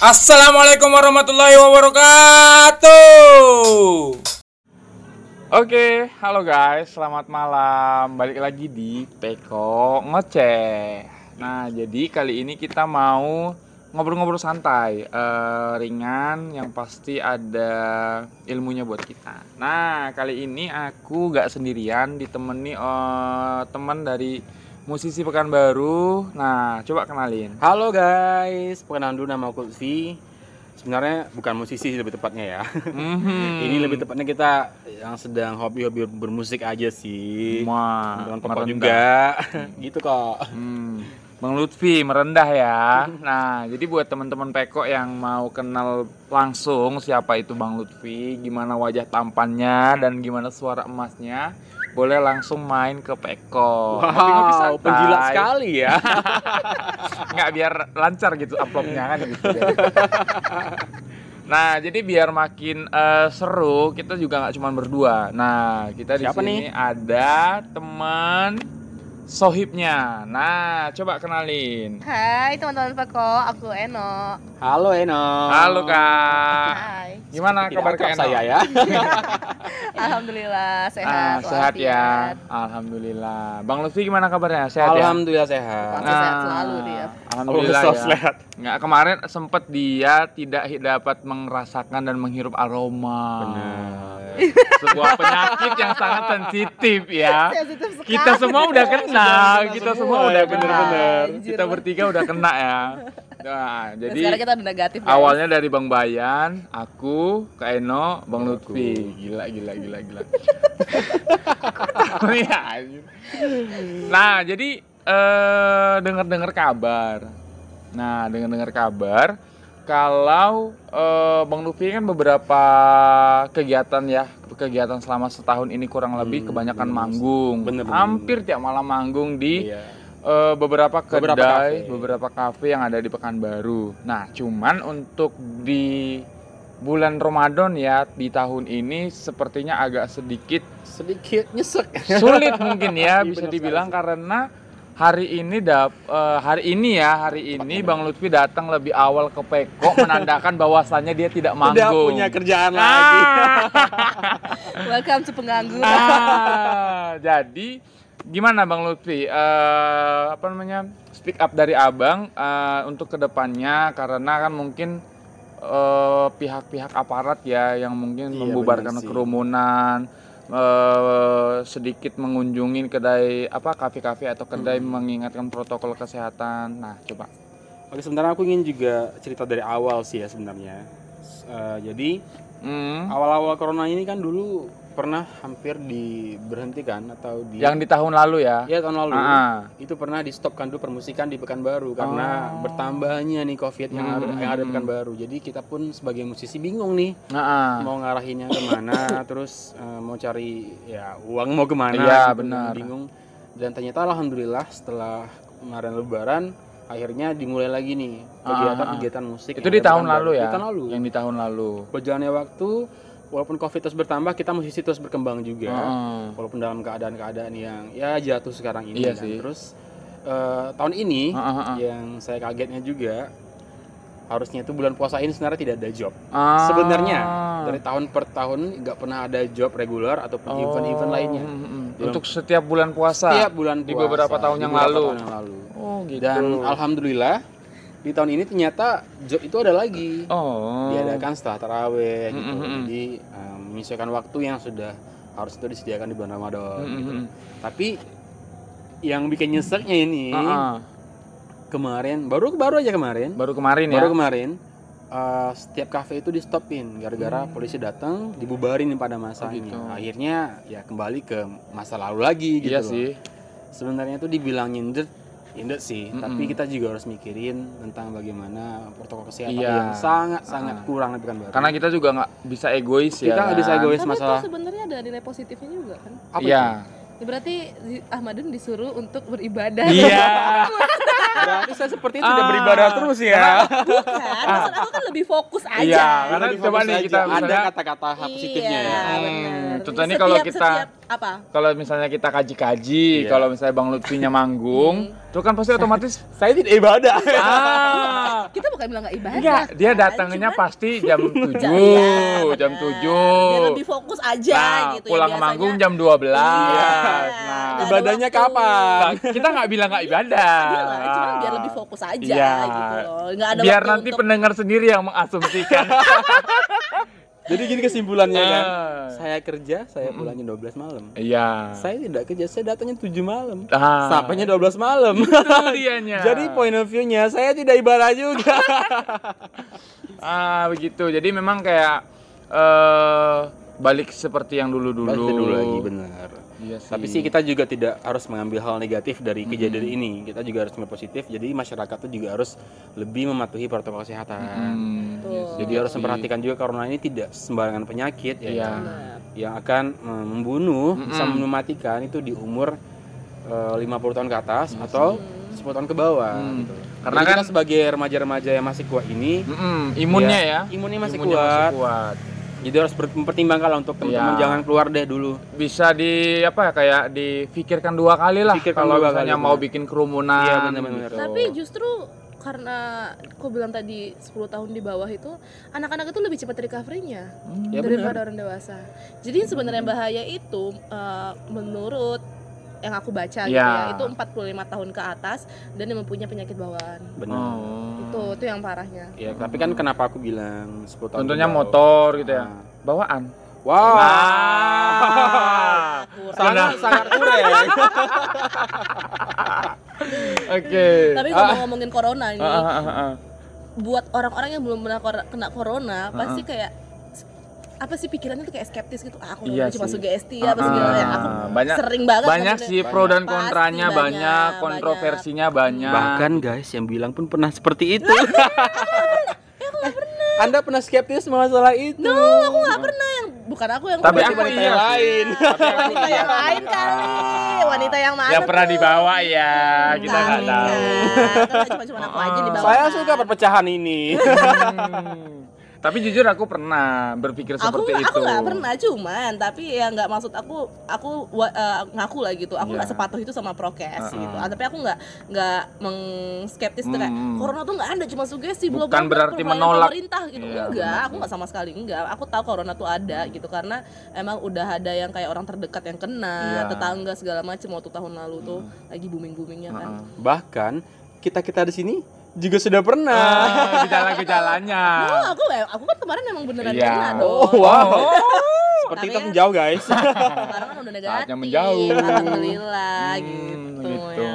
Assalamualaikum warahmatullahi wabarakatuh. Oke, halo guys, selamat malam. Balik lagi di Peko Ngoceh. Nah, jadi kali ini kita mau ngobrol-ngobrol santai, eh, ringan, yang pasti ada ilmunya buat kita. Nah, kali ini aku gak sendirian, ditemani eh, teman dari musisi Pekanbaru. Nah, coba kenalin. Halo guys, perkenalan dulu nama aku Lutfi. Sebenarnya bukan musisi sih lebih tepatnya ya. Mhm. Ini lebih tepatnya kita yang sedang hobi-hobi bermusik aja sih. Wah, Dengan merendah. juga. gitu kok. Hmm, Bang Lutfi merendah ya. Nah, jadi buat teman-teman Peko yang mau kenal langsung siapa itu Bang Lutfi, gimana wajah tampannya dan gimana suara emasnya, boleh langsung main ke Peko. Ngopi-ngopi Wow, santai. penjilat sekali ya. Nggak biar lancar gitu uploadnya kan gitu. Nah, jadi biar makin eh, seru, kita juga nggak cuma berdua. Nah, kita di sini nih? ada teman sohibnya. Nah, coba kenalin. Hai teman-teman Peko, aku Eno. Halo Eno. Halo kak. Hai. Gimana Tidak kabar kak Eno? saya ya. Alhamdulillah Ah, sehat. sehat ya. Alhamdulillah. Bang Lutfi gimana kabarnya? Sehat ya? Alhamdulillah sehat. Pasti sehat selalu dia. Alhamdulillah Oh, ya. sehat. Nggak kemarin sempat dia tidak dapat merasakan dan menghirup aroma. Benar. Sebuah penyakit yang sangat sensitif ya. Sensitif sekali. Kita semua udah kena, Kita kita semua semua ya, udah kena. bener-bener. Kita bertiga udah kena ya. Nah, Dan jadi sekarang kita udah negatif. awalnya dari Bang Bayan, aku, Kak Eno, Bang Lutfi. Gila, gila, gila, gila. Iya, nah, jadi eh dengar-dengar kabar. Nah, dengar-dengar kabar kalau eh, Bang Lutfi kan beberapa kegiatan ya, kegiatan selama setahun ini kurang lebih Hmm, kebanyakan bener. manggung. Bener, bener, Hampir tiap malam manggung di Iya. eh, beberapa kedai, Beberapa kafe. beberapa kafe yang ada di Pekanbaru. Nah, cuman untuk di bulan Ramadan ya di tahun ini sepertinya agak sedikit Sedikit nyesek. sulit mungkin ya Iya, bisa dibilang karena hari ini dap eh, hari ini ya hari ini Bang Lutfi datang lebih awal ke Peko menandakan bahwasannya dia tidak manggung. punya kerjaan lagi. Welcome to pengangguran. Ah, jadi gimana Bang Lutfi? Eh, apa namanya? Speak up dari Abang eh, untuk ke depannya karena kan mungkin pihak-pihak aparat ya yang mungkin Iya, membubarkan kerumunan, eh, sedikit mengunjungi kedai apa kafe-kafe atau kedai Hmm. mengingatkan protokol kesehatan. Nah, coba. Oke, sebenarnya aku ingin juga cerita dari awal sih ya sebenarnya. Eh, jadi Hmm, awal-awal corona ini kan dulu pernah hampir diberhentikan atau di yang di tahun lalu ya. ya tahun lalu Ah, itu pernah di stopkan dulu permusikan di Pekanbaru karena Oh. bertambahnya nih covid yang ada, Hmm. yang ada di Pekanbaru. Jadi kita pun sebagai musisi bingung nih ah, ah. mau ngarahinnya ke mana, terus eh, mau cari ya uang mau ke mana, Iya, gitu, benar. bingung. Dan ternyata alhamdulillah setelah kemarin Lebaran akhirnya dimulai lagi nih kegiatan-kegiatan musik. Itu di ada tahun lalu ya. Di tahun lalu. Yang di tahun lalu. Berjalannya waktu, walaupun covid terus bertambah, kita musisi terus berkembang juga. Heeh. Walaupun dalam keadaan-keadaan yang ya jatuh sekarang ini Iya kan. sih. Terus eh, tahun ini Heeh, heeh. yang saya kagetnya juga harusnya itu bulan puasa ini sebenarnya tidak ada job. Ah. Sebenarnya dari tahun per tahun nggak pernah ada job reguler ataupun Oh, event-event lainnya. mm, mm. Dalam- Untuk setiap bulan puasa. Setiap bulan di puasa, beberapa tahun di yang beberapa lalu. tahun yang lalu. Oh gitu. Dan alhamdulillah di tahun ini ternyata job itu ada lagi. oh. Diadakan setelah taraweh gitu. Mm, mm, mm. Jadi um, menyesuaikan waktu yang sudah harus itu disediakan di bulan Ramadan. Mm, gitu. mm, mm. Tapi yang bikin nyeseknya ini Ah, ah. kemarin baru baru aja kemarin Baru kemarin ya. baru kemarin uh, setiap kafe itu di stopin gara-gara polisi datang dibubarin pada masanya Hmm. Oh, gitu. akhirnya ya kembali ke masa lalu lagi gitu iya loh. sih. sebenarnya itu dibilang nyindet nyindet sih Mm-mm. tapi kita juga harus mikirin tentang bagaimana protokol kesehatan Iya. yang sangat sangat Ah. kurang di Pekanbaru Karena kita juga nggak bisa egois ya. kita nggak bisa kan? egois Tapi masalah itu sebenarnya ada nilai positifnya juga kan. apa Iya. Ya, berarti Ahmadun disuruh untuk beribadah. Iya. berarti saya seperti itu Ah. udah beribadah terus ya Bukan, maksud aku kan lebih fokus aja. Iya, karena coba nih kita ada kata-kata positifnya iya, ya Hmm, contohnya kalau kita- setiap apa? Kalau misalnya kita kaji-kaji, Iya. kalau misalnya Bang Lutfinya manggung, Hmm. Itu kan pasti otomatis saya tidak ibadah ah, kita bukan bilang nggak ibadah Enggak, dia kan? datangnya Cuman- pasti jam 7, Iya, jam bener. 7. biar lebih fokus aja Nah, gitu ya, pulang biasanya. manggung jam 12. Iya, Nah, Ibadahnya waktu. kapan? Nah, kita nggak bilang nggak ibadah. Iya lah, cuman biar lebih fokus aja Iya. gitu loh. Nggak ada biar nanti untuk- pendengar sendiri yang mengasumsikan. Jadi gini kesimpulannya kan. Ah. Saya kerja, saya pulangnya 12 malam. Iya. Saya tidak kerja, saya datangnya 7 malam. Ah. Sampainya 12 malam. Jadi point of view-nya saya tidak ibadah juga. ah begitu. Jadi memang kayak eh balik seperti yang dulu-dulu. Balik dulu lagi benar. Iya sih. Tapi sih kita juga tidak harus mengambil hal negatif dari kejadian ini. Kita juga harus mengambil positif. Jadi masyarakat tuh juga harus lebih mematuhi protokol kesehatan. Hmm, iya sih. Jadi harus memperhatikan juga corona ini tidak sembarangan penyakit ya Iya. kan? Benar. yang akan mm, membunuh Mm-mm. bisa mematikan itu di umur eh, 50 tahun ke atas atau 10 tahun ke bawah. Hmm. gitu. Karena Jadi kan- kita sebagai remaja-remaja yang masih kuat ini Mm-mm, imunnya Ya, ya. imunnya masih Imunnya kuat. kuat. Jadi harus mempertimbangkan lah untuk teman-teman Iya. jangan keluar deh dulu. Bisa di apa ya kayak difikirkan dua kali lah Pikirkan kalau misalnya kali, mau bikin kerumunan. Iya, benar-benar. gitu. Tapi justru karena aku bilang tadi 10 tahun di bawah itu anak-anak itu lebih cepat recovery-nya Hmm. Ya, daripada orang dewasa. Jadi sebenarnya bahaya itu eh, menurut yang aku baca gitu Ya. ya, itu 45 tahun ke atas dan yang mempunyai penyakit bawaan. Benar. Oh. Itu itu yang parahnya. Ya, tapi kan kenapa aku bilang 10 tahun Contohnya motor gitu ya. Ah. Bawaan. Wow. Kurang. Sangat sangat kurang. Oke. Tapi kalau ngomongin corona ini, Ah, ah, ah, ah. buat orang-orang yang belum pernah kena corona, Ah, pasti kayak apa sih pikirannya tuh kayak skeptis gitu. Ah, corona Iya cuma sugesti Ah, apa segala ya. Aku ah. banyak sering banget banyak ngomongin- sih pro dan kontranya banyak, banyak, kontroversinya banyak. Bahkan guys yang bilang pun pernah seperti itu. Anda pernah skeptis masalah itu? No, aku nggak pernah yang bukan aku yang Tapi aku wanita iya yang lain. Tapi aku wanita iya yang lain kali. Wanita yang mana? Yang pernah tuh? dibawa ya, kita nggak tahu. kan. Kan cuma cuma aku aja dibawa. Saya kan. suka perpecahan ini. Hmm. Tapi jujur aku pernah berpikir Aku seperti nggak, itu. aku nggak pernah cuman tapi ya nggak maksud aku aku eh, ngaku lah gitu aku nggak Iya. sepatuh itu sama prokes Uh-uh. gitu Ah, tapi aku nggak nggak mengskeptis tuh kayak Hmm. corona tuh nggak ada cuma sugesti Bukan belum berarti menolak. pemerintah gitu Iya, enggak benar aku nggak sama sekali enggak aku tahu corona tuh ada gitu karena emang udah ada yang kayak orang terdekat yang kena. Hmm. tetangga segala macam waktu tahun lalu tuh lagi booming boomingnya kan. Bahkan kita kita di sini juga sudah pernah. Ah, gejala-gejalanya. Oh, aku aku kan kemarin emang beneran Iya. kena dong. Oh, wow. Seperti Tapi kita kan- menjauh guys. sekarang kan udah negatif Saatnya menjauh. alhamdulillah Hmm, gitu, gitu. ya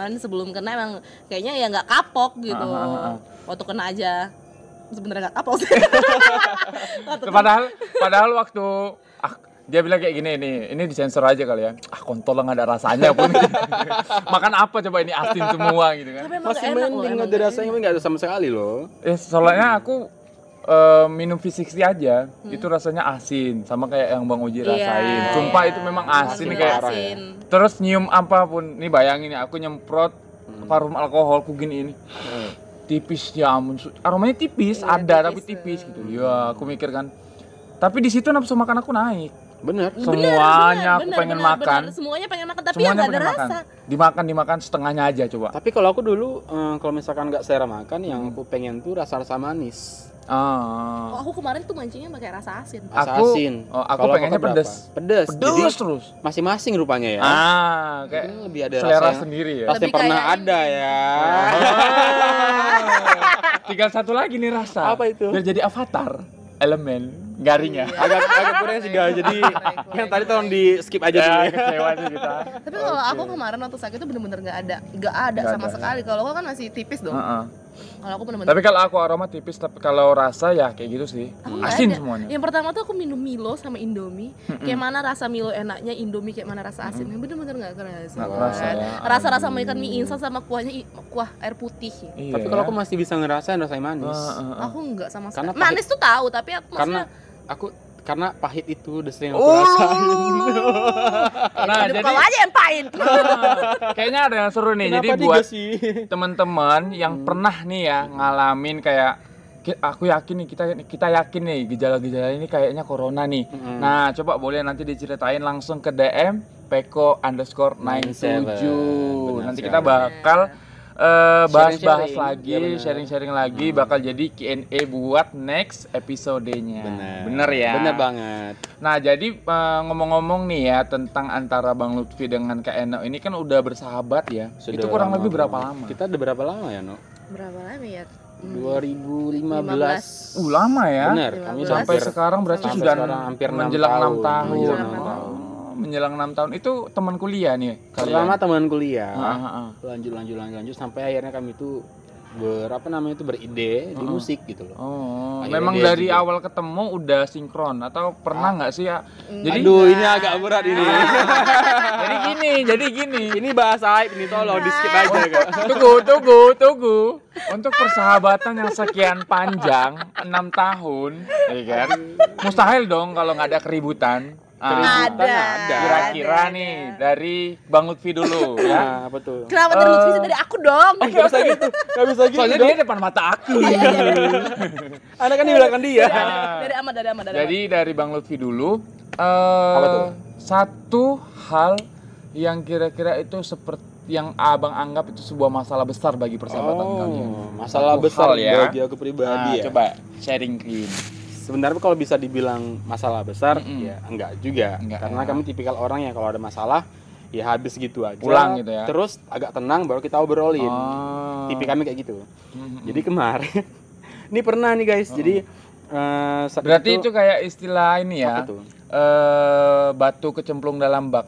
kan sebelum kena emang kayaknya ya nggak kapok gitu Ah, ah, ah. waktu kena aja sebenarnya nggak kapok sih Padahal padahal waktu dia bilang kayak gini nih, ini disensor aja kali ya. Ah kontol lah nggak ada rasanya pun. Makan apa coba ini asin semua gitu kan. Masih nggak mending emang ada rasanya nggak ada sama sekali loh. Eh soalnya aku eh, minum fisik aja itu rasanya asin sama kayak yang Bang Uji Hmm. Iya, rasain. Sumpah iya. itu memang Emang asin kayak ya. asin. terus nyium apa pun. Nih bayangin ya aku nyemprot Hmm. parfum alkohol ku gini ini. Tipis ya ampun. Aromanya tipis, Iya, ada tipis, tapi tipis gitu. Ya, aku mikir kan. Tapi di situ nafsu makan aku naik. Bener. Bener, Semuanya aku bener, pengen bener, makan. bener. semuanya pengen makan tapi Semuanya ya nggak ada makan. rasa Dimakan dimakan setengahnya aja coba. Tapi kalau aku dulu eh, kalau misalkan nggak selera makan yang aku pengen tuh rasa-rasa manis. oh, Ah. aku kemarin tuh mancingnya pakai rasa asin Rasa Aku- asin. oh, aku Kalau pengennya Kakak berapa? pedes. Pedes. Jadi Pedes terus. masing-masing rupanya ya. Ah, kayak Mungkin lebih ada selera rasa yang- sendiri ya. Pasti pernah ada ya. Tinggal satu lagi nih rasa. Apa itu? Biar jadi avatar elemen garingnya. Iya. agak agak kurang sih guys. Jadi Kurang, yang tadi tolong di skip aja Ya, dulu ya. kecewa sih kita. tapi kalau aku kemarin waktu sakit itu bener-bener nggak ada nggak ada sama ada, ya. sekali kalau aku kan masih tipis dong Heeh. Kalau aku bener-bener Tapi kalau aku aroma tipis, tapi kalau rasa ya kayak gitu sih. Aku Asin ada. semuanya. Yang pertama tuh aku minum Milo sama Indomie. Kayak mana rasa Milo enaknya, Indomie kayak mana rasa asinnya. Bener-bener nggak kerasa. Nggak kerasa ya. Rasa-rasa makan mie instan sama kuahnya kuah air putih. Iya. Tapi kalau aku masih bisa ngerasain rasanya manis. Heeh, heeh. Aku nggak sama Karena sekali. Manis tuh tahu, tapi aku Karena maksudnya aku karena pahit itu udah sering aku Oh, rasain. Nah, jadi kau aja yang pahit. kayaknya ada yang seru nih. jadi Kenapa buat digas sih? teman-teman yang pernah nih ya ngalamin kayak aku yakin nih kita kita yakin nih gejala-gejala ini kayaknya corona nih. Mm-mm. Nah, coba boleh nanti diceritain langsung ke DM peko underscore 97 Benar Nanti kita bakal bahas-bahas Sharing-sharing. lagi, Iya. Hmm. sharing-sharing lagi bakal jadi Q&A buat next episodenya. Benar. Bener ya. Bener banget. Nah, jadi eh, ngomong-ngomong nih ya tentang antara Bang Lutfi dengan Kak Eno ini kan udah bersahabat ya. Sudah Itu kurang lama lebih berapa lama? Kita udah berapa lama ya, No? Berapa lama ya? Hmm, 2015. Uh, lama ya. Bener, kami. Sampai sekarang berarti Sampai sudah sekarang hampir enam menjelang tahun. 6 tahun. Menjelang enam Oh, tahun. Menjelang 6 tahun. Itu teman kuliah nih Pertama teman kuliah. Ah, ah, ah. lanjut lanjut lanjut lanjut sampai akhirnya kami itu berapa namanya itu beride di Heeh. musik gitu loh. Oh, Akhirnya memang dari juga- awal ketemu udah sinkron atau pernah nggak sih ya? Jadi- Aduh, ini agak berat ini. jadi gini, jadi gini. ini bahasa aib ini tolong di skip aja kak. Tunggu, tunggu, tunggu. Untuk persahabatan yang sekian panjang, enam tahun, ya kan? Mustahil dong kalau nggak ada keributan. Ah, Ada. ada. Kira-kira nih dari Bang Lutfi dulu ya. Nah, apa tuh? Kenapa dari Lutfi sih dari aku dong? Oh, gak bisa gitu, gak bisa gitu. Soalnya dong. dia depan mata aku. Anak kan di belakang dia. Nah, Dari Ahmad, dari Ahmad, dari Jadi dari Bang Lutfi dulu. eh Apa tuh? Satu hal yang kira-kira itu seperti yang abang anggap itu sebuah masalah besar bagi persahabatan kalian. Oh, masalah Satu besar hal ya. bagi aku pribadi Nah, ya. Coba sharing Queen. Sebenarnya kalau bisa dibilang masalah besar, Mm-mm. ya enggak juga. Enggak, Karena ya. kami tipikal orang yang kalau ada masalah, ya habis gitu aja. Pulang gitu ya. Terus agak tenang baru kita obrolin. Oh. Tipe kami kayak gitu. Mhm. Jadi kemarin, ini pernah nih guys. Jadi saat Berarti itu kayak istilah ini ya. eh batu kecemplung dalam bak.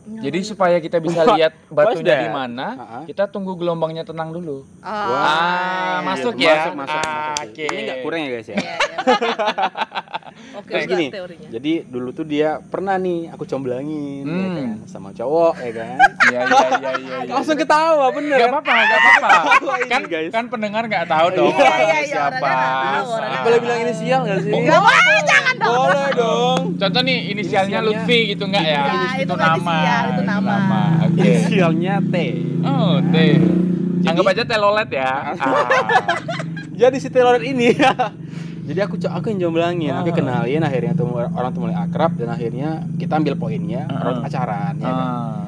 Jadi supaya kita bisa What? lihat batunya di mana, kita tunggu gelombangnya tenang dulu. Oh. Wah. Ah, masuk ya? Masuk, masuk, Ah, masuk. oke. Ini nggak kurang ya guys ya. Iya, iya. Oke, enggak gini, teorinya. Jadi dulu tuh dia pernah nih aku comblangin ya Hmm. kan, sama cowok ya kan. Iya iya iya iya. iya. Langsung ketawa bener. Gak apa-apa, gak apa-apa. Ini, kan guys. kan pendengar nggak tahu dong Iya, iya, iya, siapa. Boleh bilang inisial nggak sih? Nggak boleh, jangan dong. Boleh dong. Contoh nih inisialnya Lutfi gitu nggak ya? Iya, itu inisial, itu nama. Oke. Inisialnya T. Oh, teh. Anggap aja telolet ya. Jadi si telolet ini Jadi aku aku yang jomblangin, aku Ah. kenalin akhirnya tuh orang tuh mulai akrab dan akhirnya kita ambil poinnya, Ah. orang pacaran ya kan. Ah.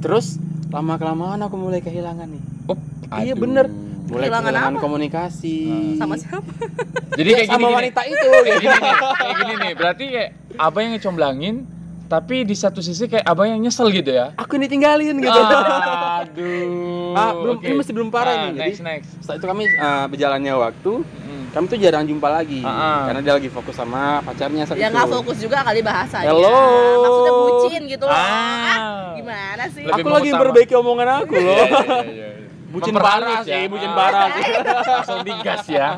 Terus lama kelamaan aku mulai kehilangan nih. Oh, Iya, bener. Mulai Kehilangan kehilangan apa? komunikasi. Sama siapa? Jadi kayak sama gini, gini. wanita itu. Kayak gini nih, kayak gini nih. Berarti kayak abang yang ngecomblangin, tapi di satu sisi kayak abang yang nyesel gitu ya. Aku ini tinggalin gitu. Aduh. Ah, belum Oke. ini masih belum parah Ah, ini. Jadi Next next. setelah itu kami eh, berjalannya waktu, Mm. Kami tuh jarang jumpa lagi Ah, ah. karena dia lagi fokus sama pacarnya saat Ya itu. nggak fokus juga kali bahasanya. Hello. Maksudnya bucin gitu loh. Ah. Ah, gimana sih? Lebih Aku lagi memperbaiki omongan aku loh. Iya, iya, iya, iya. Bucin parah ya. sih, bucin Ah. parah sih. Langsung digas ya.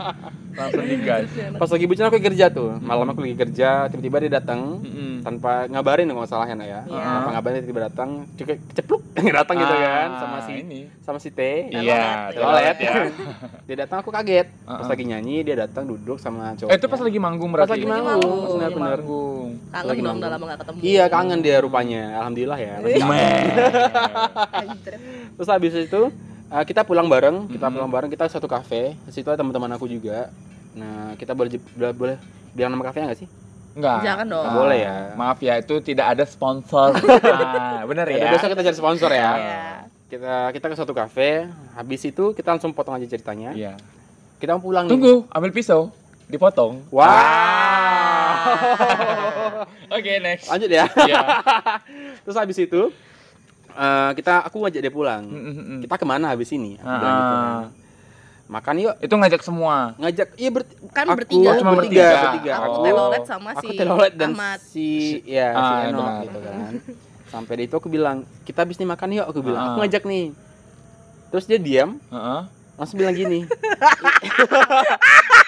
Langsung digas. Pas lagi bucin aku kerja tuh, malam aku lagi kerja, tiba-tiba dia datang tanpa ngabarin masalahnya nah ya. Iya. Tanpa ngabarin tiba-tiba datang, cukup cepluk datang gitu kan sama Ah, si ini. sama si T. Iya, Telolet telolet ya. dia datang aku kaget. Pas Uh-uh. lagi nyanyi dia datang duduk sama cowok. Eh, itu pas lagi manggung Pas berarti. lagi Lagi manggung, manggung. benar-benar. manggung. Kangen Lagi dong udah lama nggak ketemu. Iya kangen dia rupanya, alhamdulillah ya. Terus habis itu uh, kita pulang bareng, kita Mm-mm. pulang bareng, kita ke satu kafe. Di situ ada teman-teman aku juga. Nah, kita boleh boleh, boleh bilang nama kafenya nggak sih? Enggak. Jangan dong. Nggak boleh ya. Maaf ya, itu tidak ada sponsor. nah, bener Ya, ya. besok kita cari sponsor ya. Iya. Kita kita ke suatu kafe, habis itu kita langsung potong aja ceritanya. Iya. Kita mau pulang nih. Tunggu, ambil pisau, dipotong. Wow. Oke, next. Lanjut ya. Iya. Terus habis itu eh, kita aku ngajak dia pulang. Mm-mm. Kita ke mana habis ini? Aku Ah, bilang gitu kan. Makan yuk. Itu ngajak semua. Ngajak iya ber Kan Aku bertiga. cuma bertiga, bertiga. bertiga. Aku Oh. telolet sama aku si telolet dan Ahmad. si ya Ah, si iya Eno benar. gitu kan. Sampai di itu aku bilang, "Kita habis nih makan yuk." Aku bilang, Ah. "Aku ngajak nih." Terus dia diam, Heeh. langsung bilang gini.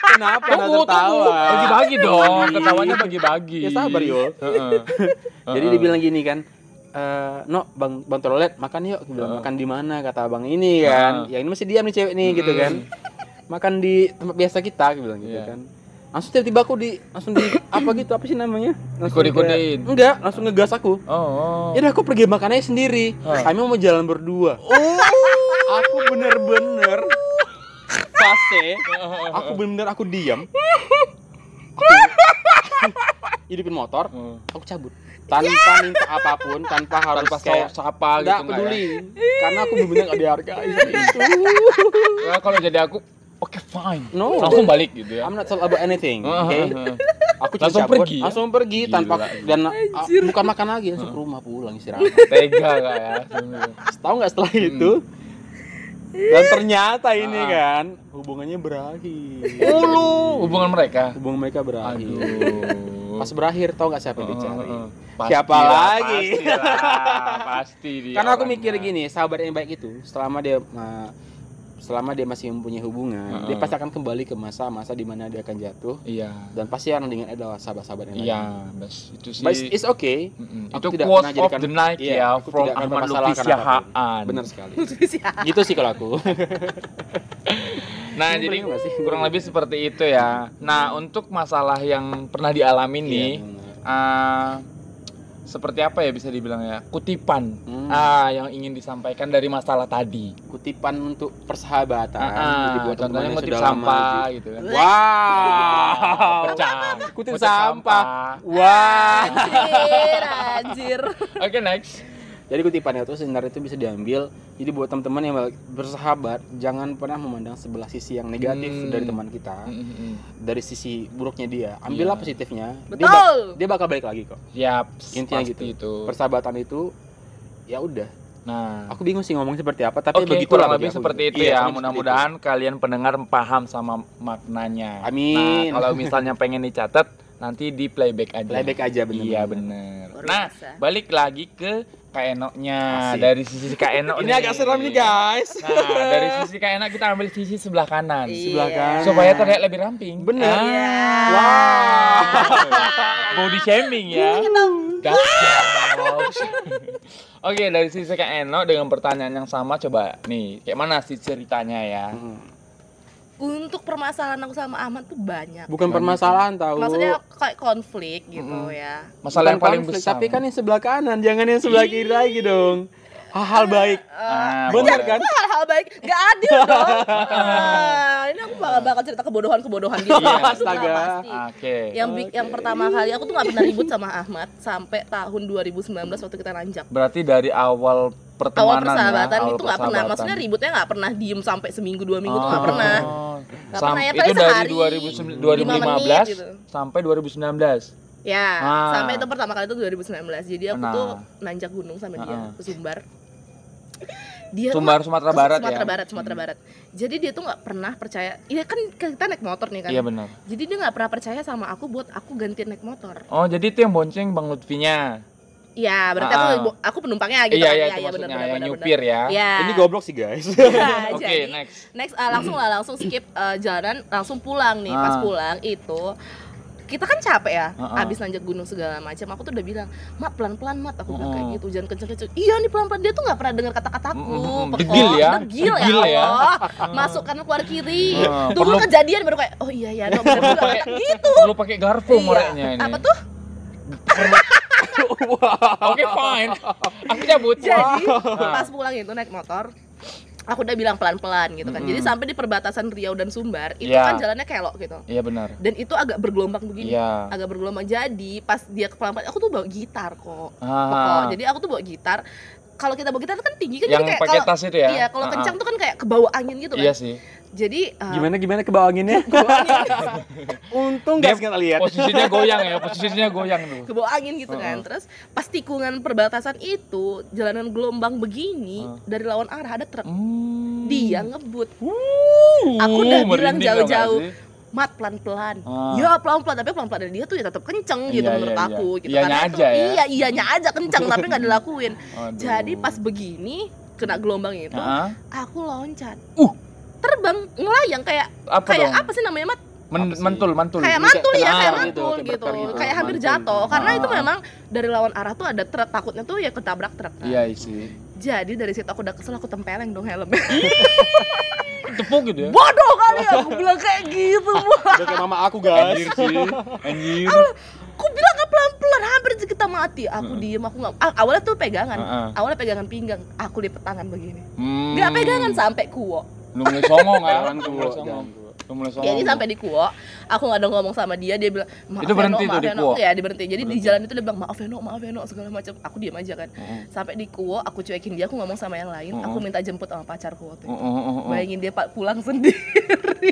Kenapa Tunggu, tunggu. tertawa? Bagi-bagi dong, ketawanya bagi-bagi. Ya sabar yo. Heeh. Jadi dia bilang gini kan, eh no bang bang toilet makan yuk Aku bilang Heeh. makan di mana kata abang ini kan Heeh. yang ini masih diam nih cewek nih gitu Mm. kan makan di tempat biasa kita aku bilang gitu Iya. kan langsung tiba-tiba aku di langsung di apa gitu apa sih namanya langsung kayak- enggak langsung ngegas aku Oh. oh. ya aku pergi makan aja sendiri Hah. kami mau jalan berdua aku bener-bener fase aku bener-bener aku diam hidupin motor Hmm. aku cabut tanpa minta apa pun tanpa harus Tanpa kayak so- sapa gitu nggak ya? peduli karena aku benar-benar nggak dihargai itu Ya, kalau jadi aku, oke fine. No. Langsung balik gitu ya. I'm not all about anything Heeh, oke heeh. aku Langsung cabut, pergi ya? langsung pergi tanpa Gila. dan ah, bukan makan lagi langsung ke rumah pulang istirahat Tega gak ya? tahu nggak setelah Hmm. itu dan ternyata ini kan hubungannya berakhir Ulu hubungan mereka. hubungan mereka berakhir Aduh. Pas berakhir tau nggak siapa yang dicari heeh. Siapa Pastilah, lagi? Pastilah, pasti dia. karena aku mikir gini sahabat yang baik itu selama dia ma- selama dia masih mempunyai hubungan dia Heeh. pasti akan kembali ke masa-masa di mana dia akan jatuh Iya. dan pasti yang dengan adalah sahabat-sahabat yang Iya, lain bes itu sih. but it's, okay aku itu tidak quote of jadikan- the night iya, ya aku from tidak akan Ahmad Lutfi. Syahaan. benar sekali gitu sih kalau aku Nah, Bener jadi nggak sih? kurang lebih seperti itu ya. Nah, untuk masalah yang pernah dialami nih, Iya, ah, seperti apa ya bisa dibilang ya? Kutipan Hmm. ah yang ingin disampaikan dari masalah tadi. kutipan untuk persahabatan Ah, jadi buat contohnya ngutip lama sampah gitu kan. wow Pecah. kutip sampah wah Anjir, anjir. Oke, next. Jadi kutipan itu sebenarnya itu bisa diambil jadi buat teman-teman yang bersahabat jangan pernah memandang sebelah sisi yang negatif Hmm. dari teman kita Mm-mm. dari sisi buruknya dia ambillah Iya. positifnya dia, Betul. bak- dia bakal balik lagi kok Yap, Intinya pasti gitu. itu. persahabatan itu ya udah Nah, aku bingung sih ngomong seperti apa tapi Oke, begitu lah lebih seperti itu Iya, ya. Mudah-mudahan kalian pendengar paham sama maknanya. Amin. Nah, kalau misalnya pengen dicatat, nanti di playback aja. playback aja bener Iya bener. Nah, balik lagi ke Kak Eno-nya. Asik. Dari sisi Kak Eno ini agak seram nih guys Nah, dari sisi Kak Eno kita ambil sisi sebelah kanan. Iya. sebelah kanan Supaya terlihat lebih ramping. Bener. Ah. Iya. Wow. Body shaming ya. Gagal. Oke, dari sisi Kak Eno dengan pertanyaan yang sama coba nih, kayak mana sih ceritanya ya? Mm. Untuk permasalahan aku sama Ahmad tuh banyak. bukan Banyak permasalahan tahu Maksudnya kayak konflik gitu Mm-mm. ya. Masalah yang Bukan paling konflik, besar. tapi kan yang sebelah kanan jangan yang sebelah kiri lagi dong hal-hal baik Ah, benar boleh. kan hal-hal baik gak adil dong Ah, ini aku bakal bakal cerita kebodohan-kebodohan gitu Lah, astaga. pasti. Oke. yang yang pertama kali aku tuh nggak pernah ribut sama Ahmad sampai tahun 2019 waktu kita nanjak Berarti dari awal awal pertemanan persahabatan ya, awal itu nggak pernah maksudnya ributnya nggak pernah diem sampai seminggu dua minggu tuh nggak Oh. pernah Sam- pernah ya, paling dari sehari, 2000 lima 2015 menit gitu. sampai 2019. ya Ah. sampai itu pertama kali itu 2019 jadi aku Nah. tuh nanjak gunung sama dia Ah. ke Sumbar dia tuh Sumbar Sumatera ke Barat Sumatera ya. Barat Sumatera Barat jadi dia tuh nggak pernah percaya iya kan kita naik motor nih kan Iya benar. jadi dia nggak pernah percaya sama aku buat aku ganti naik motor Oh, jadi itu yang bonceng Bang Lutfinya. Iya, berarti Ah, aku aku penumpangnya gitu iya, kan. iya, Iya, itu iya benar maksudnya benar yang benar. nyupir ya. Iya. ini goblok sih guys Nah, Oke, jadi next. next ah, langsung lah langsung skip eh, jalan langsung pulang nih. Pas Ah. pulang itu kita kan capek ya, ah. abis nanjak gunung segala macam. Aku tuh udah bilang, mat pelan pelan mat. Aku bilang kayak gitu, jangan kenceng kenceng. Iya nih pelan pelan. Dia tuh nggak pernah dengar kata kataku. Mm, degil ya. degil, ya. ya. Allah. Masuk kanan keluar kiri. Perlu- kejadian baru kayak, oh iya ya, no, gitu. Perlu pakai garpu Iya. ngoreknya ini. Apa tuh? Oke, fine. Aku cabut. Jadi pas pulang itu naik motor, aku udah bilang pelan-pelan gitu kan. Jadi Mm-mm. sampai di perbatasan Riau dan Sumbar itu Iya. kan jalannya kelok gitu. Iya benar. Dan itu agak bergelombang begini. Iya. Agak bergelombang. Jadi pas dia ke pelan-pelan aku tuh bawa gitar kok. Ah. Pokok. Jadi aku tuh bawa gitar. Kalau kita bawa gitar kan tinggi kan yang jadi kayak pakai kalau tas itu ya? Iya, kalau Ah, kencang tuh kan kayak ke bawah angin gitu ah. kan. Iya sih. Jadi uh, gimana gimana ke bawah anginnya ke bawah angin, untung Dia- guys kita lihat Posisinya goyang ya, posisinya goyang tuh. ke bawah angin gitu kan. Heeh. Terus pas tikungan perbatasan itu, jalanan gelombang begini Heeh. dari lawan arah ada truk. Hmm. Dia ngebut. Uh, Aku udah bilang jauh-jauh. Mat pelan-pelan. Ah. Ya pelan-pelan tapi pelan-pelan dari dia tuh ya tetap kenceng gitu Iya, menurut iya, aku iya. gitu Iyanya Karena aja ya. Iya, iyanya aja kenceng tapi nggak dilakuin. Aduh. Jadi pas begini kena gelombang itu, Ah, aku loncat. Uh. Terbang ngelayang kayak apa kayak dong? apa sih namanya mat? Men- mentul, mantul. Kayak mantul ya, kayak gitu, mantul gitu. gitu. Kayak hampir Mantul. jatuh karena Ah. itu memang dari lawan arah tuh ada truk takutnya tuh ya ketabrak truk. kan. Iya sih. Jadi dari situ aku udah kesel aku tempeleng dong helmnya. Tepuk gitu ya. Bodoh kali aku bilang kayak gitu. Wah. udah kayak mama aku guys Anjir sih. Anjir. Aku bilang nggak pelan-pelan hampir aja kita mati. Aku diem, aku nggak. awalnya tuh pegangan. Heeh. Awalnya pegangan pinggang. Aku lipet tangan begini. Hmm. Nggak pegangan sampai kuwo. Lu mulai songong kan? jangan Jadi sampai di Kuo, aku nggak ada ngomong sama dia, dia bilang maaf Itu berhenti ya, no, maaf di ya, no. Kuo? Ya, di berhenti. Jadi di jalan itu dia bilang maaf ya, no, maaf ya, no, segala macam. Aku diam aja kan. Heeh. Sampai di Kuo, aku cuekin dia, aku ngomong sama yang lain, aku Mm-mm. minta jemput sama pacarku waktu itu. Heeh. Bayangin dia pak pulang sendiri.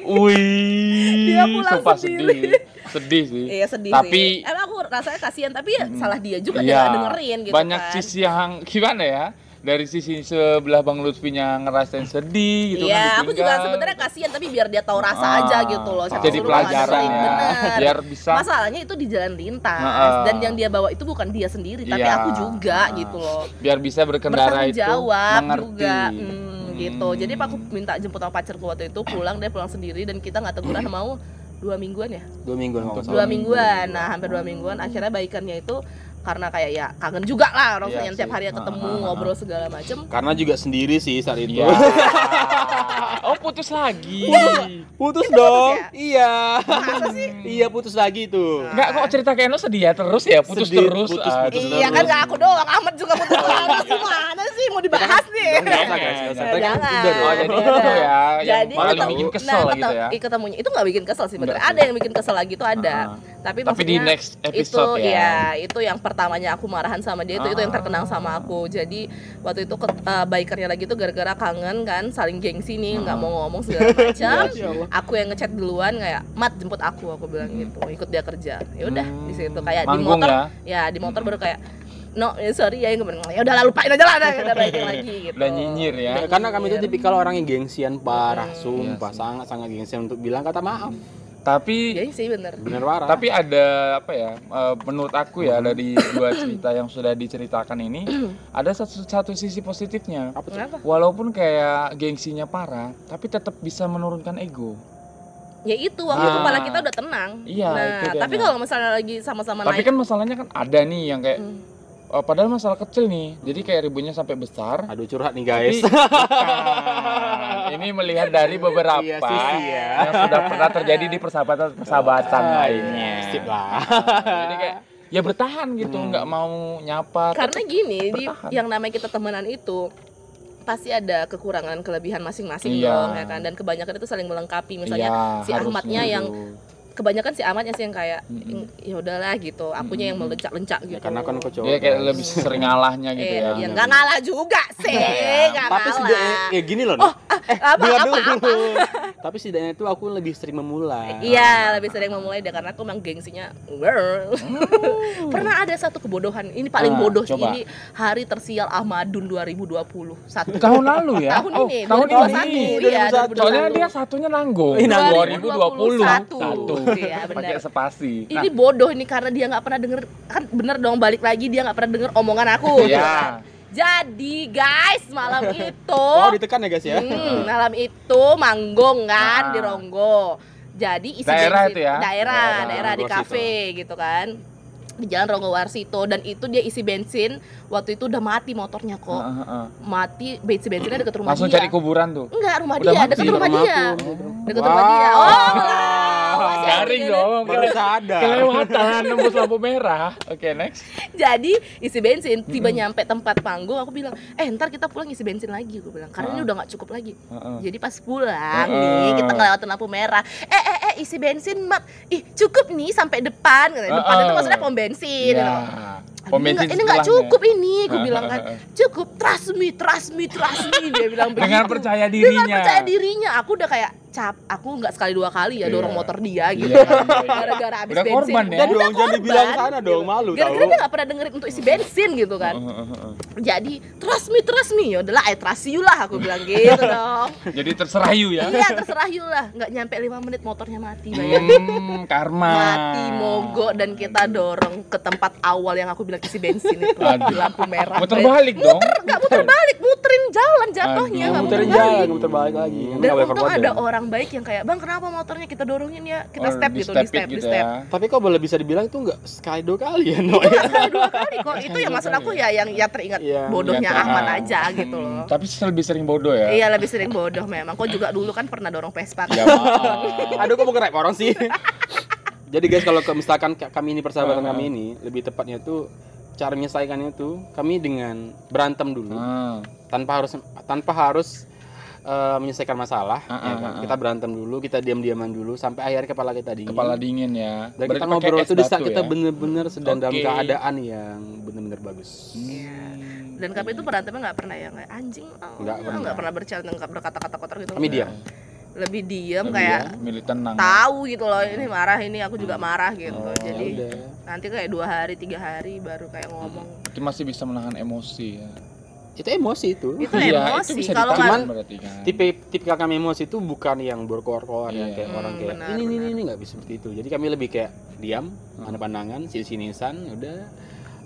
Wih, Dia pulang sumpah sendiri. sedih. Sedih sih. Iya sedih Tapi- sih. Emang aku rasanya kasihan, tapi ya salah dia juga Iya. dia nggak dengerin gitu Banyak kan. sisi yang gimana ya? Dari sisi sebelah Bang Lutfinya ngerasain sedih gitu Iya, kan aku juga sebenarnya kasihan tapi biar dia tahu rasa Ah, aja gitu loh. Siapa Jadi pelajaran ya. bener. Biar bisa Masalahnya itu di jalan lintas Heeh. dan yang dia bawa itu bukan dia sendiri tapi Iya. aku juga Heeh. gitu loh. biar bisa berkendara itu jawab mengerti. juga. Hmm, gitu. Hmm. Jadi aku minta jemput sama pacarku waktu itu pulang dia pulang sendiri dan kita nggak teguran mau dua mingguan ya dua mingguan dua mingguan nah hampir dua mingguan akhirnya baikannya itu karena kayak ya kangen juga lah orang Iya yang tiap hari ketemu Ah, ah, ah. ngobrol segala macem karena juga sendiri sih saat itu Iya. putus lagi. putus Kita dong putus iya masa sih iya putus lagi tuh Enggak kok cerita kayak lo sedih ya terus ya putus Sedih, terus. putus, Aduh. putus iya kan gak aku doang Ahmad juga putus terus gimana sih mau dibahas nih usah, guys, usah. Ya, kan jangan. Oh jadi itu ya Jadi bikin kesel nah, gitu ya. ketemunya itu nggak bikin kesel sih Enggak bener. Ada yang bikin kesel lagi tuh ada. Ah. Tapi Tapi di next episode itu, ya. itu yang pertamanya aku marahan sama dia itu itu yang terkenang sama aku. Jadi waktu itu uh, bikernya lagi tuh gara-gara kangen kan, saling gengsi nih, nggak Ah. Mau ngomong segala macam. Ya Allah. aku yang ngechat duluan kayak, "Mat, jemput aku." Aku bilang gitu. Ikut dia kerja. Ya udah Hmm. di situ kayak di Manggung motor. ya? Ya, di motor baru kayak No, ya sorry ya, ya udah lah lupain aja lah, udah baikin lagi gitu. Udah nyinyir ya. Ya, karena kami itu Nyinyir. tipikal orang yang gengsian parah, Hmm. sumpah Iya sangat sangat gengsian untuk bilang kata maaf. Tapi Jadi sih bener. Bener parah. tapi ada apa ya eh, menurut aku ya dari dua cerita yang sudah diceritakan ini ada satu satu sisi positifnya apa tuh? Kenapa? walaupun kayak gengsinya parah tapi tetap bisa menurunkan ego ya itu waktu Ah. kepala kita udah tenang Iya, nah tapi nah. kalau misalnya lagi sama-sama tapi naik kan masalahnya kan ada nih yang kayak Hmm. Eh, padahal masalah kecil nih jadi kayak ributnya sampai besar Aduh curhat nih tapi guys. bukan. ini melihat dari beberapa Iya sih, iya. yang sudah pernah terjadi di persahabatan persahabatan Ah, lainnya iya, Sip lah. jadi kayak ya bertahan gitu Hmm. nggak mau nyapa karena gini di yang namanya kita temenan itu pasti ada kekurangan kelebihan masing-masing Iya. dong ya kan dan kebanyakan itu saling melengkapi misalnya Iya, si Ahmadnya yang. Kebanyakan si Ahmadnya sih yang kayak Mm-mm. ya udahlah gitu akunya yang melencak-lencak Ya, gitu karena kan aku cowok. dia kayak guys. lebih sering ngalahnya gitu eh, ya ya nggak ngalah juga sih Iya, nggak Tapi ngalah setidaknya ya gini loh. oh eh, apa dengar apa dulu. apa Tapi setidaknya itu aku lebih sering memulai. Iya, lebih sering memulai deh karena aku memang gengsinya. Girl. Pernah ada satu kebodohan. Ini paling Ah, bodoh sih coba. ini hari tersial Ahmadun 2021. Satu. tahun lalu ya Tahun oh, ini, tahun 2021. ini Iya, 2021. soalnya dia satunya nanggung Ih, nanggung. 2020 Satu. satu Iya, benar. pakai spasi Ini bodoh ini karena dia nggak pernah denger kan bener dong balik lagi dia nggak pernah denger omongan aku. gitu. Iya. Jadi guys malam itu Oh, ditekan ya guys ya. Hmm, malam itu manggung kan Ah. di Ronggo. Jadi isi Daerah bensin- itu ya? Daerah, Daerah, daerah di kafe gitu kan. Di Jalan Ronggo Warsito dan itu dia isi bensin waktu itu udah mati motornya kok. Heeh, heeh. Mati bensin bensinnya deket rumah langsung dia. cari kuburan tuh Enggak, rumah Udah dia, mati, deket rumah rumahku. dia. Deket Wow. rumah dia. Oh. Garing dong Baru sadar. kelewatan nembus lampu merah oke next Jadi isi bensin, tiba Mm-mm. nyampe tempat panggung aku bilang, "Eh, ntar kita pulang isi bensin lagi." Gue bilang, "Karena ini Ah. udah nggak cukup lagi." Heeh. Jadi pas pulang Heeh. nih kita ngelewatin lampu merah. Eh eh isi bensin mat. Ih cukup nih sampai depan. Depan Heeh. itu maksudnya pom bensin. Iya. Aduh, Pom ini bensin nggak- ini nggak cukup ini. Gue Heeh, bilang kan cukup. Trust me, trust me, trust me. Dia bilang begitu. dengan percaya Dengan dirinya percaya dirinya. Aku udah kayak cap. Aku nggak sekali dua kali ya Iya. dorong motor dia gitu. Iya, iya, iya. Gara-gara habis Udah bensin. korban ya? Udah dong, jangan korban, dibilang sana gitu. dong, malu Gara-gara tahu. dia nggak pernah dengerin untuk isi bensin gitu kan. Heeh, heeh, heeh. Jadi trust me, trust me. Yaudahlah, I trust you lah. Aku bilang gitu dong. jadi terserah you ya Iya terserah you lah, nggak nyampe 5 menit motornya mati bayangin. hmm, karma Mati mogok dan kita dorong ke tempat awal yang aku bilang isi bensin itu Aduh. lampu merah. muter balik dong Nggak muter balik, muterin jalan jatuhnya nggak muter muterin balik. jalan, muter balik lagi. Dan untung ada ya. orang baik yang kayak bang kenapa motornya kita dorongin ya kita Oh, step di gitu di step step it di gitu step. ya. Tapi kok boleh bisa dibilang itu nggak sekali dua kali ya, no? Sekali dua kali kok. Itu yang maksud aku ya yang ya teringat Iya. bodohnya Iya, Ahmad ah. aja gitu Hmm, loh. tapi lebih sering bodoh ya Iya lebih sering bodoh memang. Kok juga dulu kan pernah dorong Vespa. ya Aduh, kok mau nge-rap orang sih? Jadi guys, kalau misalkan kami ini persahabatan Ah. kami ini, lebih tepatnya tuh cara menyelesaikannya itu kami dengan berantem dulu Hmm. tanpa harus tanpa harus eh, menyelesaikan masalah, Ah, ya ah, kan? ah, kita berantem dulu, kita diam-diaman dulu sampai akhirnya kepala kita dingin. Kepala dingin ya. Dan Berarti kita ngobrol itu di saat kita ya? bener-bener sedang dalam Oke. keadaan yang bener-bener bagus. Hmm. dan kami itu berantemnya nggak pernah yang kayak anjing oh, Nggak pernah. nggak pernah bercanda nggak berkata-kata kotor gitu Kami nggak. diam. Lebih diem Lebih kayak ya, milih tenang. tahu gitu loh ini marah ini aku juga marah gitu Oh, jadi Ya udah. nanti kayak dua hari tiga hari baru kayak ngomong Berarti masih bisa menahan emosi ya. Itu emosi itu. itu Iya, emosi bisa kalau berarti kan. tipe tipikal kami emosi itu bukan yang berkoar-koar Iya. yang kayak Hmm, orang kayak benar, ini ini benar. ini nggak bisa seperti itu jadi kami lebih kayak diam Hmm. mana pandangan sini sinisan udah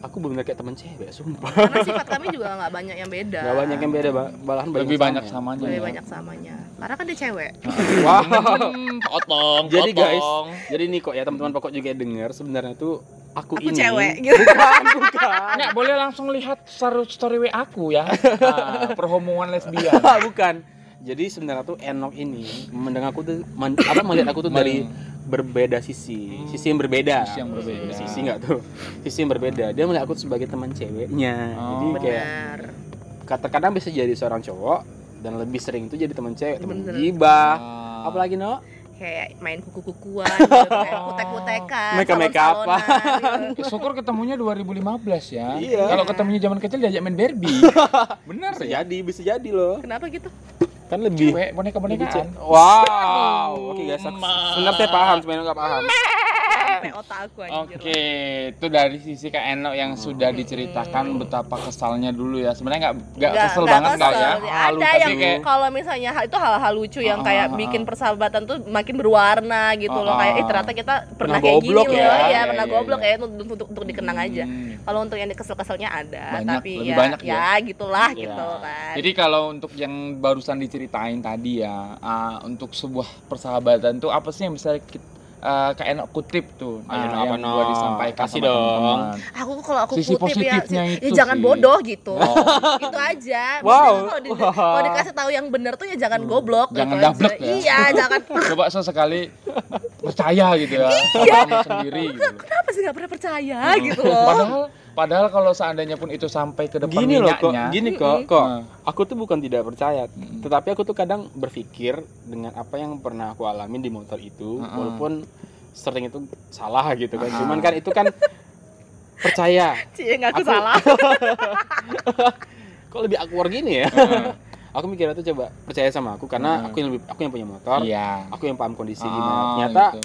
aku benar kayak temen cewek sumpah. Karena sifat kami juga nggak banyak yang beda. Nggak banyak yang beda Ba- malahan banyak Lebih banyak samanya. samanya. lebih ya. banyak samanya. Karena kan dia cewek. Wow Hmm, potong, jadi guys jadi nih kok ya teman-teman pokok juga dengar sebenarnya tuh aku, aku ini. cewek gitu. Bukan bukan. Nggak, boleh langsung lihat story, story WA aku ya. Nah, perhomongan lesbian. bukan. Jadi sebenarnya tuh Enok ini mendengar aku tuh men- apa melihat aku tuh dari berbeda sisi sisi yang berbeda Sisi yang berbeda. sisi nggak tuh sisi yang berbeda dia melihat aku sebagai teman ceweknya Oh. jadi kayak benar kadang bisa jadi seorang cowok dan lebih sering tuh jadi teman cewek teman gibah Ah. apalagi no kayak main kuku-kukuan gitu, kayak Oh. kutek-kutekan Make-make-upan. salon-salonan, gitu. Ya, syukur ketemunya 2015 ya. Iya. Kalau ketemunya zaman kecil diajak main Barbie. Bener bisa ya. jadi bisa jadi loh kenapa gitu kan lebih Cewek boneka-bonekaan. wow oke guys aku- sebenarnya paham sebenarnya nggak paham sampai otak aku anjir Oke, itu dari sisi Kak Eno yang sudah diceritakan betapa kesalnya dulu ya. Sebenarnya nggak nggak kesel nggak banget kesel ya? Halu, ada yang kayak kalau misalnya hal- itu hal-hal lucu yang Ah, kayak ah, ah, bikin ah. persahabatan tuh makin berwarna gitu loh kayak eh ternyata kita pernah, Pernah kayak gini goblok loh ya. ya, pernah iya, goblok iya. ya untuk, untuk untuk dikenang aja Hmm. kalau untuk yang kesel-keselnya ada Banyak, tapi lebih ya banyak ya, gitulah Iya. gitu kan Jadi kalau untuk yang barusan diceritain tadi ya, ah, untuk sebuah persahabatan tuh apa sih yang bisa kita, ah, Kak Eno kutip tuh? Ayo, Nah, apa, yang no? gua disampaikan Kasih sama dong. aku kalau aku Sisi kutip ya, positifnya sih, itu ya jangan sih. bodoh gitu Oh. itu aja Wow. Kalau, di- kalau dikasih tahu yang benar tuh ya jangan goblok Hmm. Jangan gitu dablek ya. iya jangan Coba sesekali percaya gitu ya, Iya. sendiri gitu. kenapa sih nggak pernah percaya Hmm. gitu loh Padahal padahal kalau seandainya pun itu sampai ke depan gini loh kok minyaknya, gini kok kok Nah. aku tuh bukan tidak percaya Mm. tetapi aku tuh kadang berpikir dengan apa yang pernah aku alamin di motor itu Mm-mm. walaupun sering itu salah gitu kan Ah. cuman kan itu kan percaya Cie ngaku Aku- salah kok lebih awkward gini ya Heeh. aku mikirnya tuh coba percaya sama aku karena Hmm. aku yang lebih aku yang punya motor Iya. aku yang paham kondisi Ah, gimana ternyata gitu.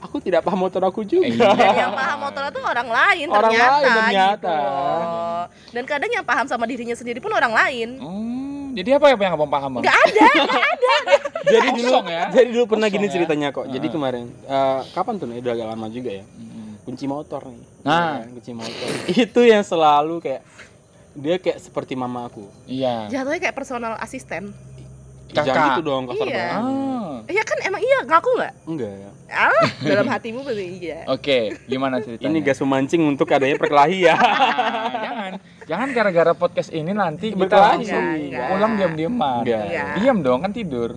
Aku tidak paham motor aku juga Iya. dan yang paham motor itu orang lain Orang ternyata, lain ternyata. gitu dan kadang yang paham sama dirinya sendiri pun orang lain Hmm, jadi apa ya yang abang paham? Bang? nggak ada jadi dulu ya? jadi dulu pernah Kosong gini ya? ceritanya kok jadi Ah. kemarin eh, kapan tuh nih udah agak lama juga ya kunci motor nih Nah. Ya kan, kunci motor itu yang selalu kayak dia kayak seperti mama aku Iya. jatuhnya kayak personal asisten Kakak. jangan gitu dong kasar Iya. banget Ah. iya kan emang iya ngaku nggak enggak ya ah dalam hatimu berarti iya Oke, gimana ceritanya? ini gas memancing untuk adanya perkelahi ya Ah, jangan, jangan gara-gara podcast ini nanti kita Berkelahi. langsung Enggak, pulang diam-diaman. Enggak. Diam dong kan tidur.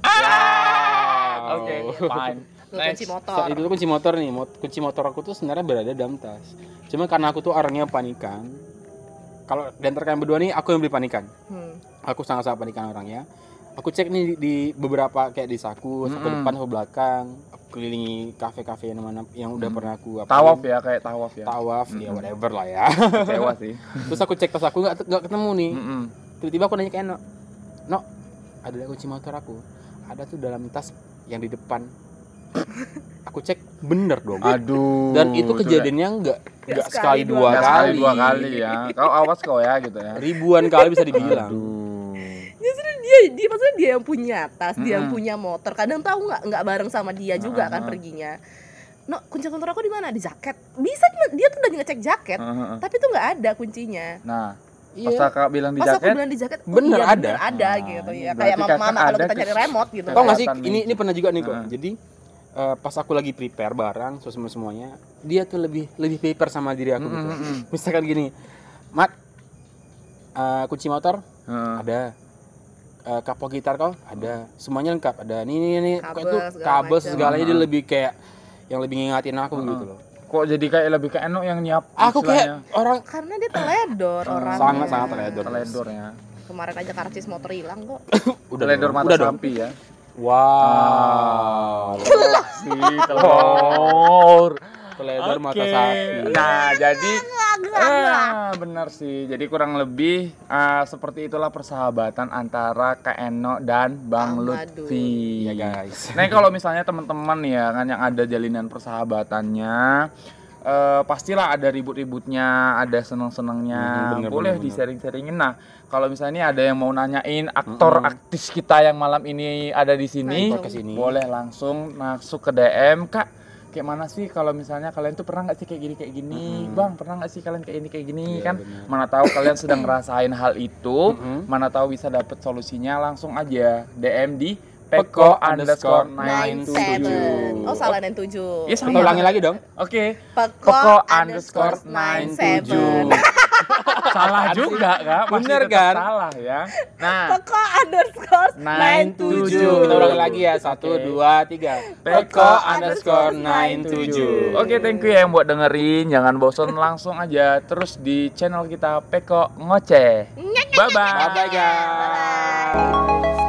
Wow. Oke, fine. Lu Next. kunci So, motor itu tuh kunci motor nih mot- kunci motor aku tuh sebenarnya berada dalam tas cuma karena aku tuh orangnya panikan kalau di antara kalian berdua nih aku yang beli panikan Hmm. aku sangat-sangat panikan orangnya aku cek nih di, di beberapa kayak di saku saku Mm-mm. depan saku belakang aku kelilingi kafe-kafe yang mana yang udah Mm. pernah aku apa Tawaf ya, kayak tawaf ya. tawaf ya Mm-mm. whatever lah ya Kecewa sih. terus aku cek tas aku nggak nggak ketemu nih Mm-mm. tiba-tiba aku nanya ke Eno no ada kunci motor aku ada tuh dalam tas yang di depan aku cek bener dong Aduh. dan itu kejadiannya nggak nggak sekali, dua, Nggak kali. sekali dua kali ya. Kau awas kau ya gitu ya. ribuan kali bisa dibilang Aduh. Justru dia dia maksudnya dia yang punya tas dia yang punya motor. Kadang tahu nggak nggak bareng sama dia juga kan Ah. perginya. No kunci motor aku di mana? Di jaket. Bisa dia tuh udah ngecek jaket Heeh. tapi tuh nggak ada kuncinya. Nah, pas iya kakak bilang di pas aku jaket, bilang di jaket oh Bener iya, ada. bener ada Nah, gitu ya. berarti kayak mama kalau kita cari remote gitu. Tau nggak sih? ini ini. pernah juga nih kok. Heeh. jadi eh, pas aku lagi prepare barang so semua semuanya dia tuh lebih lebih paper sama diri aku gitu. Mm-mm. misalkan gini mat eh, kunci motor? Heeh. ada Eh, kapok gitar kau ada semuanya lengkap ada nih nih nih Kabel, segala kabel macam. segalanya dia Heeh. lebih kayak yang lebih ngingatin aku Heeh. gitu loh Kok jadi kayak lebih ke Eno yang nyiap aku istilahnya. kayak orang karena dia teledor Hmm. orang sangat sangat teledor teledor ya. Kemarin aja karcis motor hilang kok. Teledor dong, mata udah dong. sapi ya. Wow. sih telur. Teledor mata Oke. sapi. Nah, jadi ah, benar sih. Jadi kurang lebih ah, seperti itulah persahabatan antara Kak Eno dan Bang Amadul. Lutfi. Iya guys. Nah, kalau misalnya teman-teman ya kan yang ada jalinan persahabatannya eh, pastilah ada ribut-ributnya, ada seneng-senengnya. Bener, Boleh bener, di sharing-sharingin. Nah, kalau misalnya ada yang mau nanyain aktor artis kita yang malam ini ada di sini. boleh langsung masuk ke DM, Kak. Kayak mana sih kalau misalnya kalian tuh pernah nggak sih kayak gini kayak gini, Mhm. bang? Pernah nggak sih kalian kayak ini kayak gini Iya, kan? bener. Mana tahu kalian sedang ngerasain hal itu, Mhm. mana tahu bisa dapet solusinya langsung aja DM di Peko underscore underscore 97. 97 Oh, salah 97. Iya, sama. Kita ulangi lagi dong. Oke, Peko, peko underscore underscore 97 97. Salah juga kak, masih Bener, kan? Salah ya. Nah, Peko underscore 97. 97. Kita ulangi lagi ya. Satu, dua, tiga. Peko underscore 97. Oke, thank you ya yang buat dengerin. Jangan bosan langsung aja terus di channel kita Peko Ngoceh. Bye bye. Bye bye guys.